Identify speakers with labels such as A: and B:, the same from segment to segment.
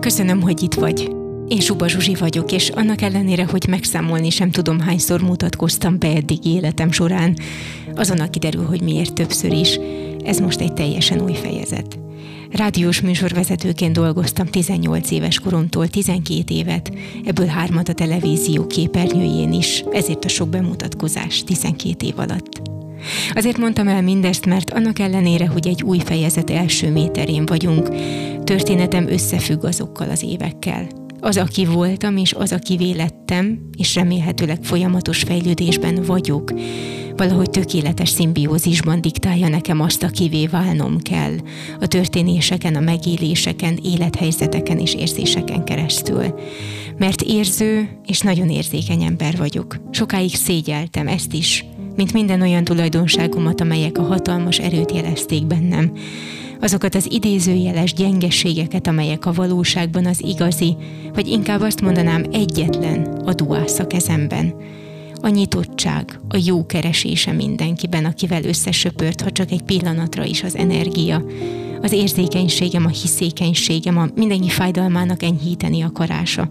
A: Köszönöm, hogy itt vagy. Én Suba Zsuzsi vagyok, és annak ellenére, hogy megszámolni sem tudom, hányszor mutatkoztam be eddig életem során, azonnal kiderül, hogy miért többször is. Ez most egy teljesen új fejezet. Rádiós műsorvezetőként dolgoztam 18 éves koromtól 12 évet, ebből hármat a televízió képernyőjén is, ezért a sok bemutatkozás 12 év alatt. Azért mondtam el mindezt, mert annak ellenére, hogy egy új fejezet első méterén vagyunk, történetem összefügg azokkal az évekkel. Az, aki voltam, és az, aki vélettem, és remélhetőleg folyamatos fejlődésben vagyok, valahogy tökéletes szimbiózisban diktálja nekem azt, akivé válnom kell, a történéseken, a megéléseken, élethelyzeteken és érzéseken keresztül. Mert érző és nagyon érzékeny ember vagyok. Sokáig szégyeltem ezt is, mint minden olyan tulajdonságomat, amelyek a hatalmas erőt jelezték bennem. Azokat az idézőjeles gyengeségeket, amelyek a valóságban az igazi, vagy inkább azt mondanám egyetlen a duász a kezemben. A nyitottság, a jó keresése mindenkiben, akivel összesöpört, ha csak egy pillanatra is az energia, az érzékenységem, a hiszékenységem, a mindenki fájdalmának enyhíteni akarása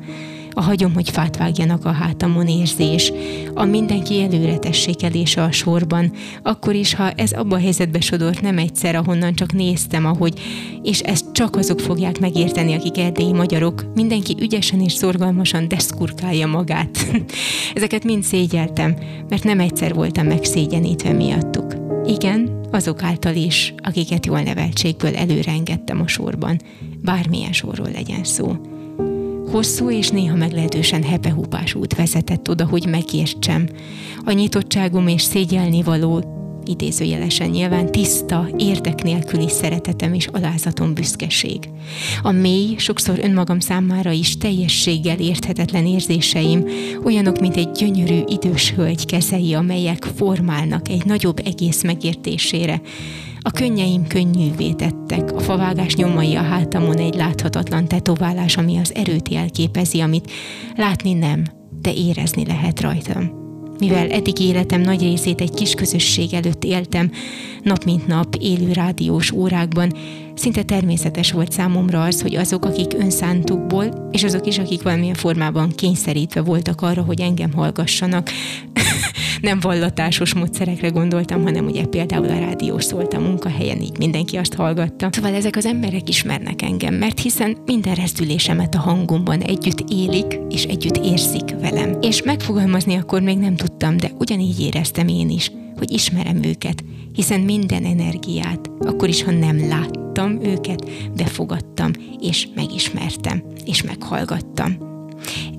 A: a hagyom, hogy fát vágjanak a hátamon érzés, a mindenki előre tessékelése a sorban, akkor is, ha ez abba a helyzetbe sodort nem egyszer, ahonnan csak néztem, ahogy, és ezt csak azok fogják megérteni, akik erdélyi magyarok, mindenki ügyesen és szorgalmasan deszkurkálja magát. Ezeket mind szégyeltem, mert nem egyszer voltam megszégyenítve miattuk. Igen, azok által is, akiket jól neveltségből előre engedtem a sorban, bármilyen sorról legyen szó. Hosszú és néha meglehetősen hepehúpás út vezetett oda, hogy megértsem. A nyitottságom és szégyelni való idézőjelesen nyilván tiszta, érdek nélküli szeretetem és alázatom büszkeség. A mély, sokszor önmagam számára is teljességgel érthetetlen érzéseim, olyanok, mint egy gyönyörű idős hölgy kezei, amelyek formálnak egy nagyobb egész megértésére, a könnyeim könnyűvé tettek, a favágás nyomai a hátamon egy láthatatlan tetoválás, ami az erőt jelképezi, amit látni nem, de érezni lehet rajtam. Mivel eddig életem nagy részét egy kis közösség előtt éltem, nap mint nap élő rádiós órákban, szinte természetes volt számomra az, hogy azok, akik önszántukból, és azok is, akik valamilyen formában kényszerítve voltak arra, hogy engem hallgassanak, nem vallatásos módszerekre gondoltam, hanem ugye például a rádió szólt a munkahelyen, így mindenki azt hallgatta. Szóval ezek az emberek ismernek engem, mert hiszen minden rezdülésemet a hangomban együtt élik, és együtt érzik velem. És megfogalmazni akkor még nem tudtam, de ugyanígy éreztem én is, hogy ismerem őket, hiszen minden energiát, akkor is, ha nem láttam őket, befogadtam, és megismertem, és meghallgattam.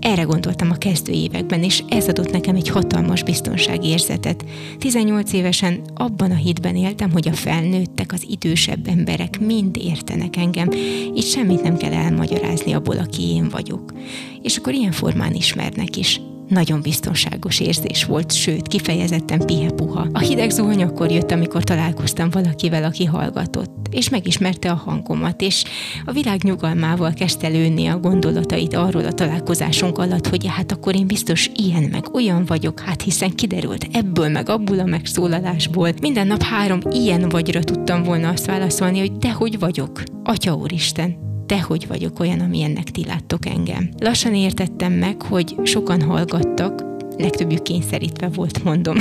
A: Erre gondoltam a kezdő években, és ez adott nekem egy hatalmas biztonságérzetet. 18 évesen abban a hitben éltem, hogy a felnőttek, az idősebb emberek mind értenek engem, így semmit nem kell elmagyarázni abból, aki én vagyok. És akkor ilyen formán ismernek is nagyon biztonságos érzés volt, sőt, kifejezetten pihepuha. A hideg zuhany akkor jött, amikor találkoztam valakivel, aki hallgatott, és megismerte a hangomat, és a világ nyugalmával kezdte lőni a gondolatait arról a találkozásunk alatt, hogy hát akkor én biztos ilyen meg olyan vagyok, hát hiszen kiderült ebből meg abból a megszólalásból. Minden nap három ilyen vagyra tudtam volna azt válaszolni, hogy dehogy vagyok. Atya Úristen, hogy vagyok olyan, amilyennek ti láttok engem. Lassan értettem meg, hogy sokan hallgattak, legtöbbjük kényszerítve volt, mondom,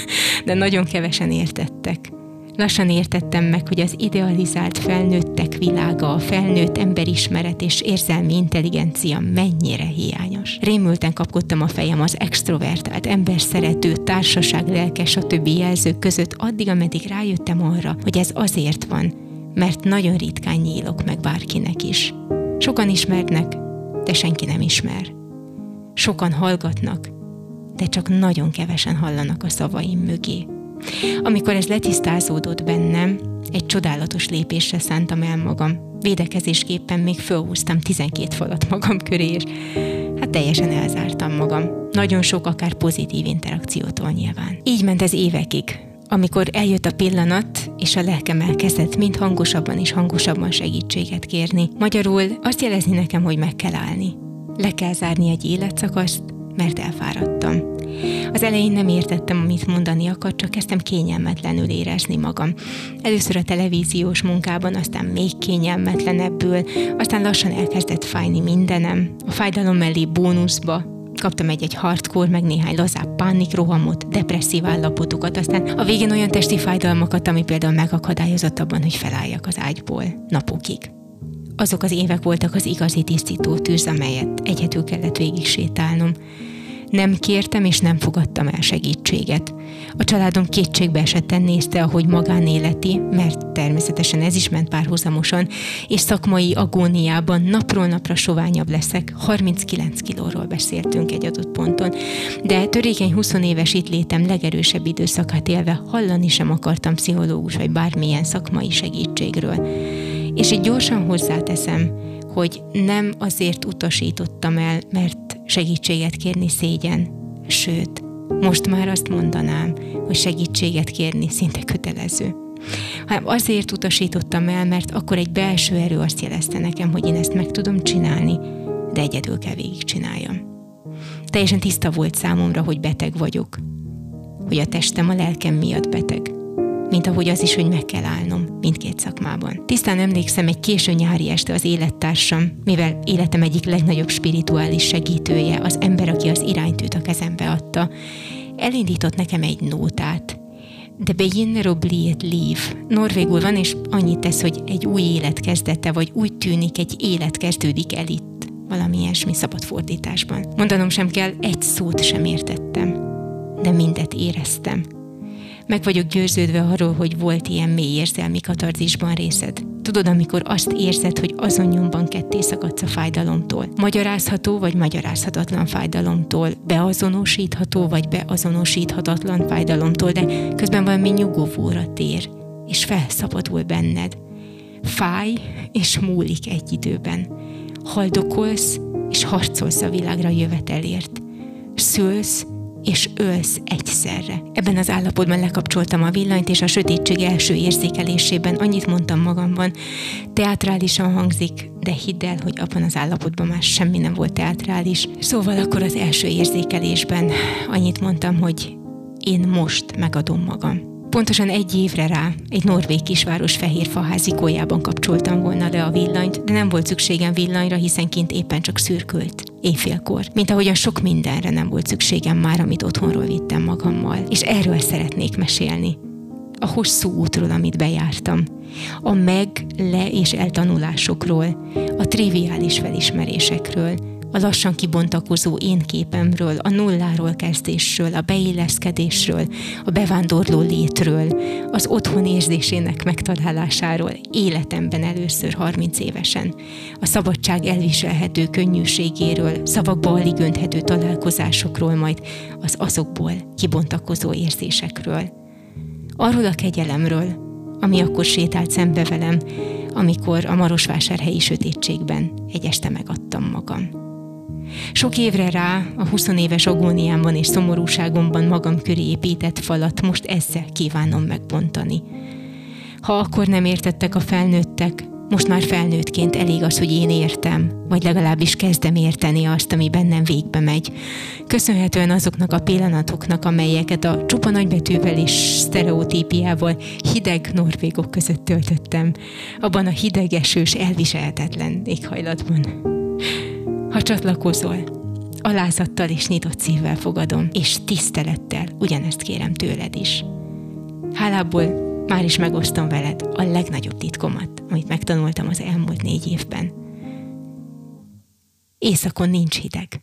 A: de nagyon kevesen értettek. Lassan értettem meg, hogy az idealizált felnőttek világa, a felnőtt emberismeret és érzelmi intelligencia mennyire hiányos. Rémülten kapkodtam a fejem az extrovertált, emberszerető, társaság, lelkes, a többi jelzők között addig, ameddig rájöttem arra, hogy ez azért van, mert nagyon ritkán nyílok meg bárkinek is. Sokan ismernek, de senki nem ismer. Sokan hallgatnak, de csak nagyon kevesen hallanak a szavaim mögé. Amikor ez letisztázódott bennem, egy csodálatos lépésre szántam el magam. Védekezésképpen még fölhúztam 12 falat magam köré, és hát teljesen elzártam magam. Nagyon sok, akár pozitív interakciótól nyilván. Így ment ez évekig, amikor eljött a pillanat, és a lelkem elkezdett mind hangosabban és hangosabban segítséget kérni. Magyarul azt jelezni nekem, hogy meg kell állni. Le kell zárni egy életszakaszt, mert elfáradtam. Az elején nem értettem, amit mondani akar, csak kezdtem kényelmetlenül érezni magam. Először a televíziós munkában, aztán még kényelmetlenebből, aztán lassan elkezdett fájni mindenem. A fájdalom mellé bónuszba kaptam egy-egy hardcore, meg néhány lazább pánikrohamot, depresszív állapotokat, aztán a végén olyan testi fájdalmakat, ami például megakadályozott abban, hogy felálljak az ágyból napokig. Azok az évek voltak az igazi tisztító tűz, amelyet egyedül kellett végig sétálnom. Nem kértem és nem fogadtam el segítséget. A családom kétségbe esetten nézte, ahogy magánéleti, mert természetesen ez is ment párhuzamosan, és szakmai agóniában napról napra soványabb leszek. 39 kilóról beszéltünk egy adott ponton. De törékeny 20 éves itt létem legerősebb időszakát élve hallani sem akartam pszichológus vagy bármilyen szakmai segítségről. És így gyorsan hozzáteszem, hogy nem azért utasítottam el, mert segítséget kérni szégyen, sőt, most már azt mondanám, hogy segítséget kérni szinte kötelező. Hanem azért utasítottam el, mert akkor egy belső erő azt jelezte nekem, hogy én ezt meg tudom csinálni, de egyedül kell végigcsináljam. Teljesen tiszta volt számomra, hogy beteg vagyok, hogy a testem a lelkem miatt beteg mint ahogy az is, hogy meg kell állnom mindkét szakmában. Tisztán emlékszem egy késő nyári este az élettársam, mivel életem egyik legnagyobb spirituális segítője, az ember, aki az iránytűt a kezembe adta, elindított nekem egy nótát. De bli ett liv. Norvégul van, és annyit tesz, hogy egy új élet kezdete, vagy úgy tűnik, egy élet kezdődik el itt. Valami ilyesmi szabad fordításban. Mondanom sem kell, egy szót sem értettem, de mindet éreztem meg vagyok győződve arról, hogy volt ilyen mély érzelmi katarzisban részed. Tudod, amikor azt érzed, hogy azon nyomban ketté szakadsz a fájdalomtól. Magyarázható vagy magyarázhatatlan fájdalomtól, beazonosítható vagy beazonosíthatatlan fájdalomtól, de közben valami nyugovóra tér, és felszabadul benned. Fáj és múlik egy időben. Haldokolsz és harcolsz a világra jövetelért. Szülsz és ölsz egyszerre. Ebben az állapotban lekapcsoltam a villanyt, és a sötétség első érzékelésében annyit mondtam magamban, teátrálisan hangzik, de hidd el, hogy abban az állapotban már semmi nem volt teátrális. Szóval akkor az első érzékelésben annyit mondtam, hogy én most megadom magam. Pontosan egy évre rá egy norvég kisváros fehér faházikójában kapcsoltam volna le a villanyt, de nem volt szükségem villanyra, hiszen kint éppen csak szürkült. Éjfélkor. Mint ahogyan sok mindenre nem volt szükségem már, amit otthonról vittem magammal. És erről szeretnék mesélni. A hosszú útról, amit bejártam. A meg, le és eltanulásokról. A triviális felismerésekről a lassan kibontakozó én képemről, a nulláról kezdésről, a beilleszkedésről, a bevándorló létről, az otthon érzésének megtalálásáról életemben először 30 évesen, a szabadság elviselhető könnyűségéről, szavakba alig önthető találkozásokról, majd az azokból kibontakozó érzésekről. Arról a kegyelemről, ami akkor sétált szembe velem, amikor a Marosvásárhelyi sötétségben egy este megadtam magam. Sok évre rá, a 20 éves agóniámban és szomorúságomban magam köré épített falat most ezzel kívánom megbontani. Ha akkor nem értettek a felnőttek, most már felnőttként elég az, hogy én értem, vagy legalábbis kezdem érteni azt, ami bennem végbe megy. Köszönhetően azoknak a pillanatoknak, amelyeket a csupa nagybetűvel és sztereotípiával hideg norvégok között töltöttem, abban a hideg esős, elviselhetetlen éghajlatban. Ha csatlakozol, alázattal és nyitott szívvel fogadom, és tisztelettel ugyanezt kérem tőled is. Hálából már is megosztom veled a legnagyobb titkomat, amit megtanultam az elmúlt négy évben. Éjszakon nincs hideg.